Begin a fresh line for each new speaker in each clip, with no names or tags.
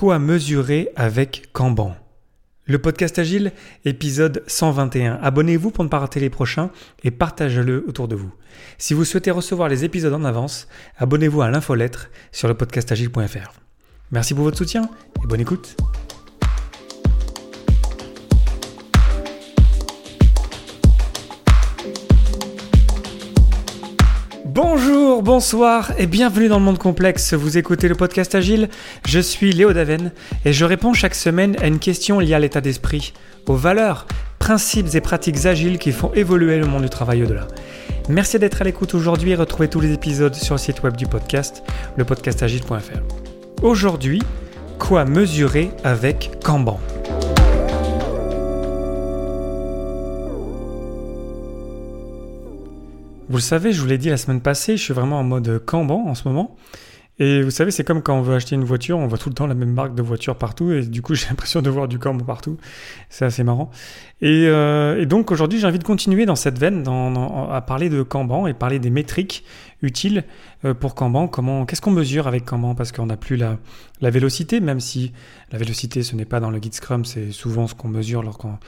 Quoi mesurer avec Kanban Le podcast Agile, épisode 121. Abonnez-vous pour ne pas rater les prochains et partagez-le autour de vous. Si vous souhaitez recevoir les épisodes en avance, abonnez-vous à l'infolettre sur le podcastagile.fr. Merci pour votre soutien et bonne écoute. Bonjour, bonsoir et bienvenue dans le monde complexe. Vous écoutez le podcast Agile. Je suis Léo Daven et je réponds chaque semaine à une question liée à l'état d'esprit, aux valeurs, principes et pratiques agiles qui font évoluer le monde du travail au-delà. Merci d'être à l'écoute aujourd'hui et retrouvez tous les épisodes sur le site web du podcast, lepodcastagile.fr. Aujourd'hui, quoi mesurer avec Kanban? Vous le savez, je vous l'ai dit la semaine passée, je suis vraiment en mode Kanban en ce moment. Et vous savez, c'est comme quand on veut acheter une voiture, on voit tout le temps la même marque de voiture partout, et du coup, j'ai l'impression de voir du Kanban partout. C'est assez marrant. Et, euh, donc, aujourd'hui, j'ai envie de continuer dans cette veine, à parler de Kanban et parler des métriques utiles euh, pour Kanban. Comment, qu'est-ce qu'on mesure avec Kanban Parce qu'on n'a plus la, la, vélocité, même si la vélocité, ce n'est pas dans le guide Scrum, c'est souvent ce qu'on mesure lorsqu'on,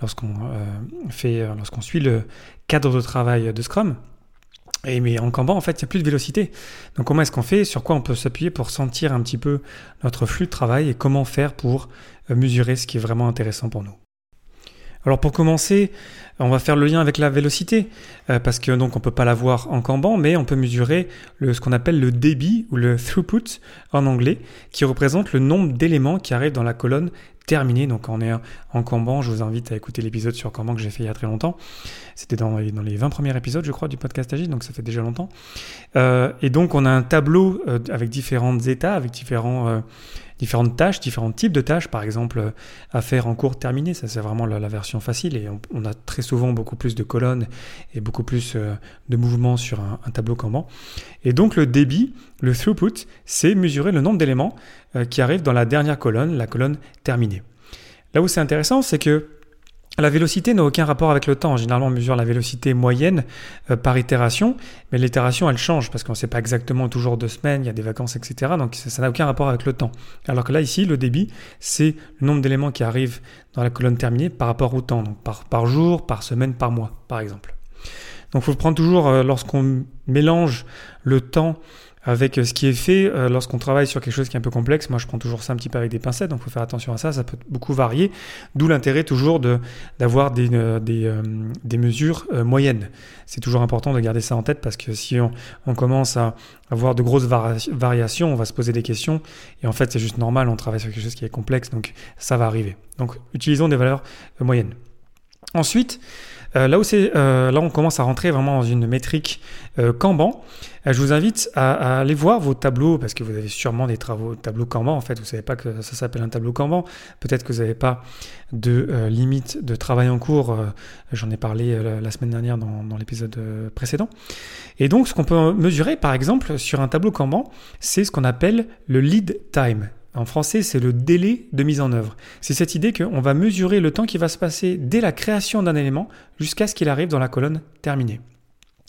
euh, fait, lorsqu'on suit le cadre de travail de Scrum. Et mais en Kanban, en fait, il n'y a plus de vélocité. Donc comment est-ce qu'on fait? Sur quoi on peut s'appuyer pour sentir un petit peu notre flux de travail et comment faire pour euh, mesurer ce qui est vraiment intéressant pour nous? Alors pour commencer, on va faire le lien avec la vélocité, euh, parce que donc on peut pas l'avoir en Kanban, mais on peut mesurer ce qu'on appelle le débit ou le throughput en anglais, qui représente le nombre d'éléments qui arrivent dans la colonne terminée. Donc on est en Kanban, je vous invite à écouter l'épisode sur Kanban que j'ai fait il y a très longtemps. C'était dans, les 20 premiers épisodes, je crois, du podcast Agile, donc ça fait déjà longtemps. Euh, et donc on a un tableau euh, avec différentes états, avec différents différentes tâches, différents types de tâches, par exemple euh, à faire en cours terminé, ça c'est vraiment la, version facile et on, a très souvent beaucoup plus de colonnes et beaucoup plus euh, de mouvements sur un, tableau Kanban. Et donc le débit, le throughput, c'est mesurer le nombre d'éléments euh, qui arrivent dans la dernière colonne, la colonne terminée. Là où c'est intéressant, c'est que la vélocité n'a aucun rapport avec le temps. Généralement, on mesure la vélocité moyenne euh, par itération, mais l'itération, elle change parce qu'on ne sait pas exactement toujours deux semaines, il y a des vacances, etc. Donc ça n'a aucun rapport avec le temps. Alors que là, ici, le débit, c'est le nombre d'éléments qui arrivent dans la colonne terminée par rapport au temps, donc par, jour, par semaine, par mois, par exemple. Donc il faut prendre toujours, euh, lorsqu'on mélange le temps avec euh, ce qui est fait euh, lorsqu'on travaille sur quelque chose qui est un peu complexe. Moi, je prends toujours ça un petit peu avec des pincettes, donc il faut faire attention à ça. Ça peut beaucoup varier, d'où l'intérêt toujours d'avoir des, euh, des, des, mesures moyennes. C'est toujours important de garder ça en tête parce que si on, on commence à avoir de grosses variations, on va se poser des questions. Et en fait, c'est juste normal, on travaille sur quelque chose qui est complexe, donc ça va arriver. Donc, utilisons des valeurs moyennes. Ensuite, euh, là où euh, là on commence à rentrer vraiment dans une métrique euh, Kanban. je vous invite à, aller voir vos tableaux parce que vous avez sûrement des travaux tableaux Kanban. En fait, vous savez pas que ça s'appelle un tableau Kanban. Peut-être que vous n'avez pas de limite de travail en cours. J'en ai parlé la semaine dernière dans, dans l'épisode précédent. Et donc, ce qu'on peut mesurer, par exemple, sur un tableau Kanban, c'est ce qu'on appelle le lead time. En français, c'est le délai de mise en œuvre. C'est cette idée qu'on va mesurer le temps qui va se passer dès la création d'un élément jusqu'à ce qu'il arrive dans la colonne terminée.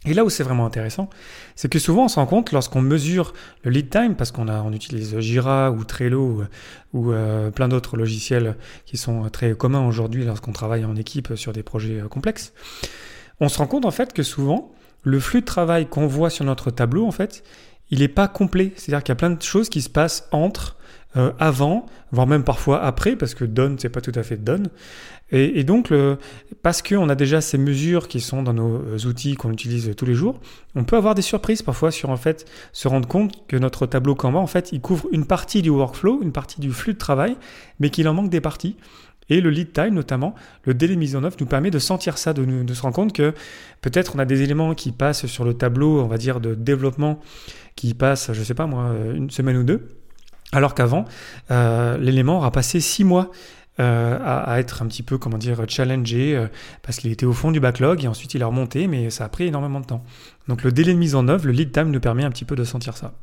Et là où c'est vraiment intéressant, c'est que souvent on se rend compte lorsqu'on mesure le lead time, parce qu'on on utilise Jira ou Trello ou, euh, plein d'autres logiciels qui sont très communs aujourd'hui lorsqu'on travaille en équipe sur des projets euh, complexes, on se rend compte en fait que souvent le flux de travail qu'on voit sur notre tableau en fait, il n'est pas complet. C'est-à-dire qu'il y a plein de choses qui se passent entre euh, avant, voire même parfois après, parce que done, c'est pas tout à fait done. Et, donc, le, parce qu'on a déjà ces mesures qui sont dans nos euh, outils qu'on utilise tous les jours, on peut avoir des surprises parfois sur en fait se rendre compte que notre tableau Kanban, en fait, il couvre une partie du workflow, une partie du flux de travail, mais qu'il en manque des parties. Et le lead time, notamment, le délai de mise en œuvre, nous permet de sentir ça, de, de se rendre compte que peut-être on a des éléments qui passent sur le tableau, on va dire, de développement, qui passent, je sais pas moi, une semaine ou deux, alors qu'avant, euh, l'élément aura passé six mois euh, à, être un petit peu, comment dire, challengé, euh, parce qu'il était au fond du backlog, et ensuite il a remonté, mais ça a pris énormément de temps. Donc le délai de mise en œuvre, le lead time nous permet un petit peu de sentir ça.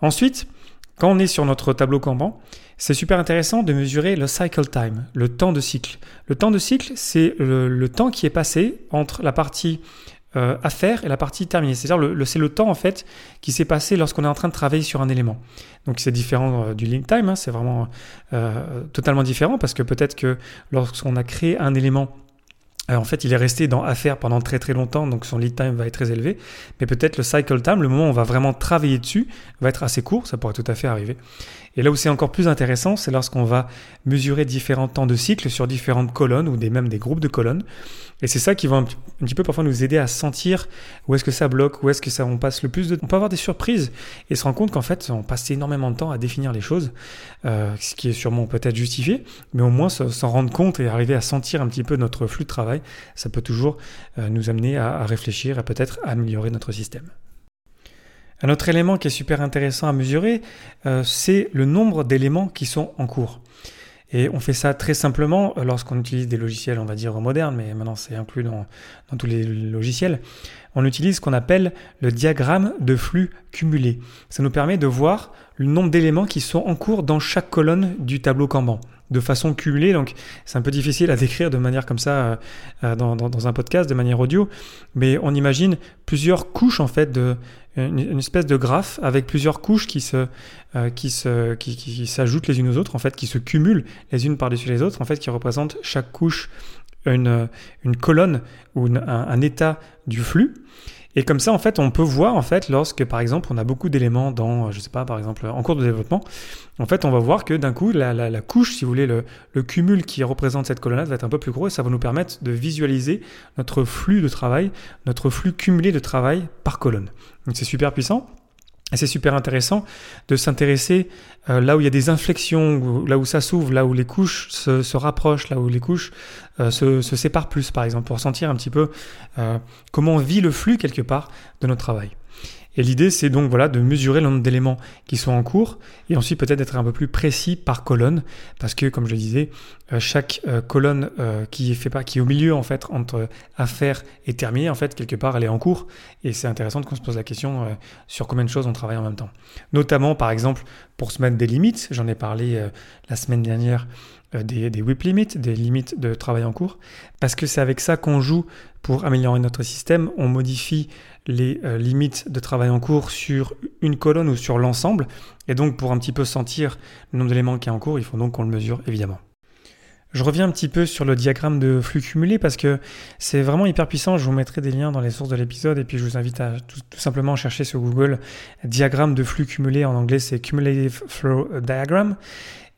Ensuite, quand on est sur notre tableau Kanban, c'est super intéressant de mesurer le cycle time, le temps de cycle. Le temps de cycle, c'est le, temps qui est passé entre la partie à faire et la partie terminée. C'est-à-dire le, c'est le temps en fait qui s'est passé lorsqu'on est en train de travailler sur un élément. Donc c'est différent du link time, hein, c'est vraiment totalement différent parce que peut-être que lorsqu'on a créé un élément en fait, il est resté dans affaires pendant très très longtemps, donc son lead time va être très élevé. Mais peut-être le cycle time, le moment où on va vraiment travailler dessus, va être assez court, ça pourrait tout à fait arriver. Et là où c'est encore plus intéressant, c'est lorsqu'on va mesurer différents temps de cycle sur différentes colonnes ou des, même des groupes de colonnes. Et c'est ça qui va un, petit peu parfois nous aider à sentir où est-ce que ça bloque, où est-ce que ça on passe le plus de temps. On peut avoir des surprises et se rendre compte qu'en fait on passe énormément de temps à définir les choses, euh, ce qui est sûrement peut-être justifié, mais au moins s'en rendre compte et arriver à sentir un petit peu notre flux de travail, ça peut toujours euh, nous amener à, réfléchir et peut-être améliorer notre système. Un autre élément qui est super intéressant à mesurer, euh, c'est le nombre d'éléments qui sont en cours. Et on fait ça très simplement euh, lorsqu'on utilise des logiciels, on va dire modernes, mais maintenant c'est inclus dans, tous les logiciels. On utilise ce qu'on appelle le diagramme de flux cumulé. Ça nous permet de voir le nombre d'éléments qui sont en cours dans chaque colonne du tableau Kanban de façon cumulée. Donc c'est un peu difficile à décrire de manière comme ça euh, euh, dans, un podcast, de manière audio. Mais on imagine plusieurs couches en fait de une, espèce de graphe avec plusieurs couches euh, qui s'ajoutent les unes aux autres en fait, qui se cumulent les unes par-dessus les autres en fait, qui représentent chaque couche une, une colonne ou un état du flux. Et comme ça, en fait, on peut voir, en fait, lorsque, par exemple, on a beaucoup d'éléments dans, je sais pas, par exemple, en cours de développement, en fait, on va voir que d'un coup, la, la, couche, si vous voulez, le, le, cumul qui représente cette colonnade va être un peu plus gros et ça va nous permettre de visualiser notre flux de travail, notre flux cumulé de travail par colonne. Donc c'est super puissant. Et c'est super intéressant de s'intéresser euh, là où il y a des inflexions, là où ça s'ouvre, là où les couches se, se, rapprochent, là où les couches euh, se, se, séparent plus, par exemple, pour sentir un petit peu euh, comment on vit le flux quelque part de notre travail. Et l'idée, c'est donc voilà de mesurer le nombre d'éléments qui sont en cours et ensuite peut-être d'être un peu plus précis par colonne parce que, comme je le disais, euh, chaque euh, colonne euh, qui est qui au milieu en fait entre affaires et terminé, en fait quelque part, elle est en cours et c'est intéressant qu'on se pose la question sur combien de choses on travaille en même temps. Notamment, par exemple, pour se mettre des limites. J'en ai parlé la semaine dernière des, des whip limits, des limites de travail en cours, parce que c'est avec ça qu'on joue pour améliorer notre système. On modifie les euh, limites de travail en cours sur une colonne ou sur l'ensemble. Et donc pour un petit peu sentir le nombre d'éléments qui est en cours, il faut donc qu'on le mesure évidemment. Je reviens un petit peu sur le diagramme de flux cumulé parce que c'est vraiment hyper puissant. Je vous mettrai des liens dans les sources de l'épisode et puis je vous invite à tout, simplement chercher sur Google diagramme de flux cumulé. En anglais, c'est Cumulative Flow Diagram.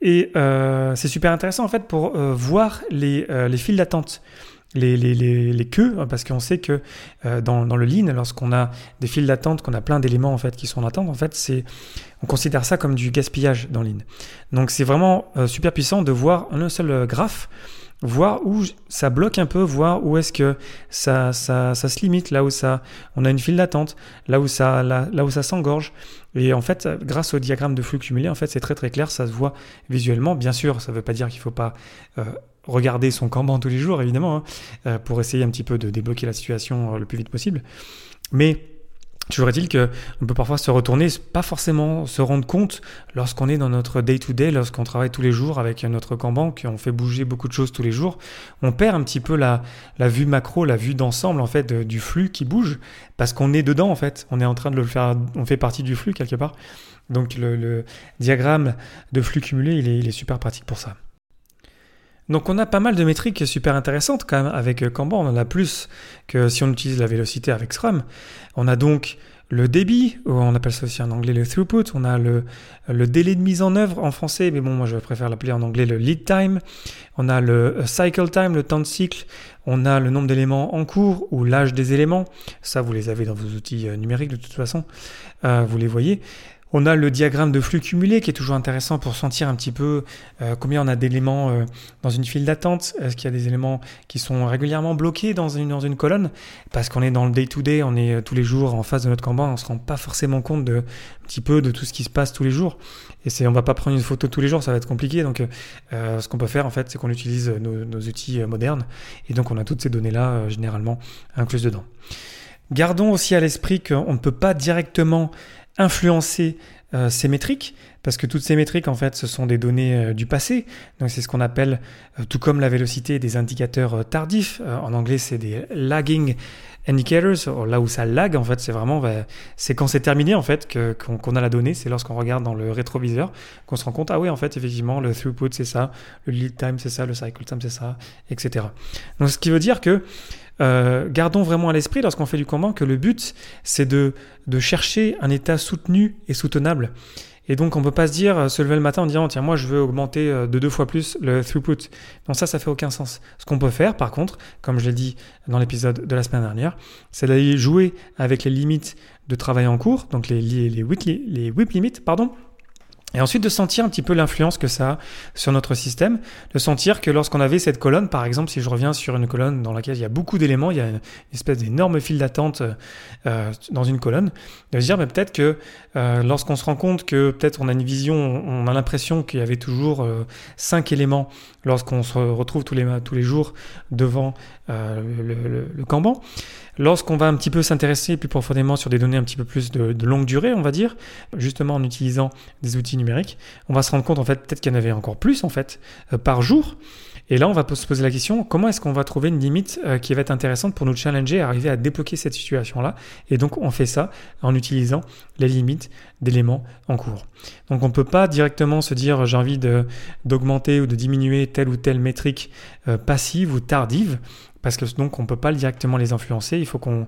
Et euh, c'est super intéressant en fait pour euh, voir les, les files d'attente les, les, les, les, queues, hein, parce qu'on sait que euh, dans, dans, le lean, lorsqu'on a des files d'attente, qu'on a plein d'éléments en fait qui sont en attente, en fait, c'est on considère ça comme du gaspillage dans lean. Donc c'est vraiment euh, super puissant de voir un seul euh, graphe, voir où ça bloque un peu, voir où est-ce que ça, ça, ça, se limite, là où ça, on a une file d'attente, là où ça, là, là où ça s'engorge. Et en fait, grâce au diagramme de flux cumulé, en fait, c'est très très clair, ça se voit visuellement. Bien sûr, ça ne veut pas dire qu'il ne faut pas regarder son Kanban tous les jours, évidemment, hein, euh, pour essayer un petit peu de débloquer la situation euh, le plus vite possible. Mais Toujours est-il qu'on peut parfois se retourner, pas forcément se rendre compte lorsqu'on est dans notre day-to-day, lorsqu'on travaille tous les jours avec notre Kanban, qu'on fait bouger beaucoup de choses tous les jours, on perd un petit peu la, la vue macro, la vue d'ensemble en fait du flux qui bouge, parce qu'on est dedans en fait, on est en train de le faire, on fait partie du flux quelque part. Donc le, diagramme de flux cumulé, il est, il est super pratique pour ça. Donc on a pas mal de métriques super intéressantes quand même avec euh, Kanban. On en a plus que si on utilise la vélocité avec Scrum. On a donc le débit, ou on appelle ça aussi en anglais le throughput. On a le, délai de mise en œuvre en français, mais bon, moi je préfère l'appeler en anglais le lead time. On a le euh, cycle time, le temps de cycle. On a le nombre d'éléments en cours ou l'âge des éléments. Ça, vous les avez dans vos outils euh, numériques de toute façon. vous les voyez. On a le diagramme de flux cumulé qui est toujours intéressant pour sentir un petit peu euh, combien on a d'éléments euh, dans une file d'attente. Est-ce qu'il y a des éléments qui sont régulièrement bloqués dans une, colonne? Parce qu'on est dans le day-to-day, on est euh, tous les jours en face de notre Kanban, on se rend pas forcément compte de tout ce qui se passe tous les jours. Et c'est, on va pas prendre une photo tous les jours, ça va être compliqué. Donc, ce qu'on peut faire en fait, c'est qu'on utilise nos, nos, outils modernes et donc on a toutes ces données-là généralement incluses dedans. Gardons aussi à l'esprit qu'on ne peut pas directement influencer ces métriques, parce que toutes ces métriques, en fait, ce sont des données du passé. Donc c'est ce qu'on appelle, tout comme la vélocité, des indicateurs tardifs. en anglais, c'est des lagging indicators, là où ça lag, en fait, c'est vraiment, bah, c'est quand c'est terminé, en fait, qu'on a la donnée. C'est lorsqu'on regarde dans le rétroviseur qu'on se rend compte, ah oui, en fait, effectivement, le throughput, c'est ça, le lead time, c'est ça, le cycle time, c'est ça, etc. Donc, ce qui veut dire que euh, gardons vraiment à l'esprit lorsqu'on fait du Kanban que le but, c'est de, de chercher un état soutenu et soutenable. Et donc, on ne peut pas se dire, euh, se lever le matin en disant, tiens, moi, je veux augmenter euh, de deux fois plus le throughput. Donc ça, ça fait aucun sens. Ce qu'on peut faire, par contre, comme je l'ai dit dans l'épisode de la semaine dernière, c'est d'aller jouer avec les limites de travail en cours, donc les, les, les, les whip limits, pardon, et ensuite de sentir un petit peu l'influence que ça a sur notre système, de sentir que lorsqu'on avait cette colonne, par exemple, si je reviens sur une colonne dans laquelle il y a beaucoup d'éléments, il y a une espèce d'énorme file d'attente euh, dans une colonne, de se dire mais peut-être que euh, lorsqu'on se rend compte que peut-être on a une vision, on a l'impression qu'il y avait toujours euh, cinq éléments lorsqu'on se retrouve tous les, tous les jours devant le, le, le, Kanban, Lorsqu'on va un petit peu s'intéresser plus profondément sur des données un petit peu plus de, longue durée, on va dire, justement en utilisant des outils numériques, on va se rendre compte en fait peut-être qu'il y en avait encore plus en fait euh, par jour. Et là, on va se poser la question comment est-ce qu'on va trouver une limite euh, qui va être intéressante pour nous challenger, arriver à débloquer cette situation-là? Et donc, on fait ça en utilisant les limites d'éléments en cours. Donc, on ne peut pas directement se dire j'ai envie d'augmenter ou de diminuer telle ou telle métrique euh, passive ou tardive parce que donc on peut pas directement les influencer. Il faut qu'on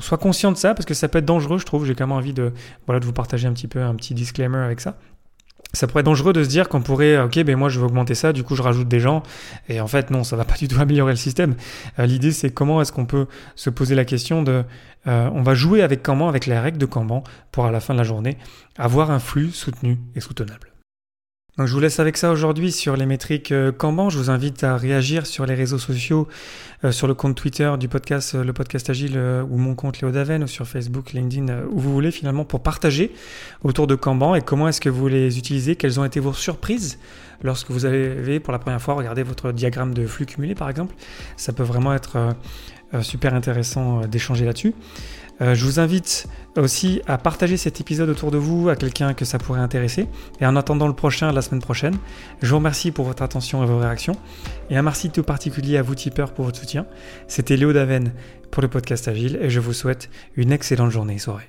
soit conscient de ça parce que ça peut être dangereux, je trouve. J'ai quand même envie de voilà de vous partager un petit peu un petit disclaimer avec ça. Ça pourrait être dangereux de se dire qu'on pourrait, ok, ben moi je veux augmenter ça, du coup je rajoute des gens, et en fait non, ça va pas du tout améliorer le système. Euh, l'idée c'est comment est-ce qu'on peut se poser la question de, euh, on va jouer avec Kanban, avec les règles de Kanban, pour à la fin de la journée avoir un flux soutenu et soutenable. Donc je vous laisse avec ça aujourd'hui sur les métriques euh, Kanban. Je vous invite à réagir sur les réseaux sociaux, euh, sur le compte Twitter du podcast, euh, le podcast Agile ou mon compte Léo Daven ou sur Facebook, LinkedIn, où vous voulez finalement pour partager autour de Kanban et comment est-ce que vous les utilisez, quelles ont été vos surprises lorsque vous avez pour la première fois regardé votre diagramme de flux cumulé par exemple. Ça peut vraiment être super intéressant d'échanger là-dessus. Euh, je vous invite aussi à partager cet épisode autour de vous à quelqu'un que ça pourrait intéresser. Et en attendant le prochain, la semaine prochaine, je vous remercie pour votre attention et vos réactions. Et un merci tout particulier à vous tipeurs pour votre soutien. C'était Léo Daven pour le podcast Agile et je vous souhaite une excellente journée et soirée.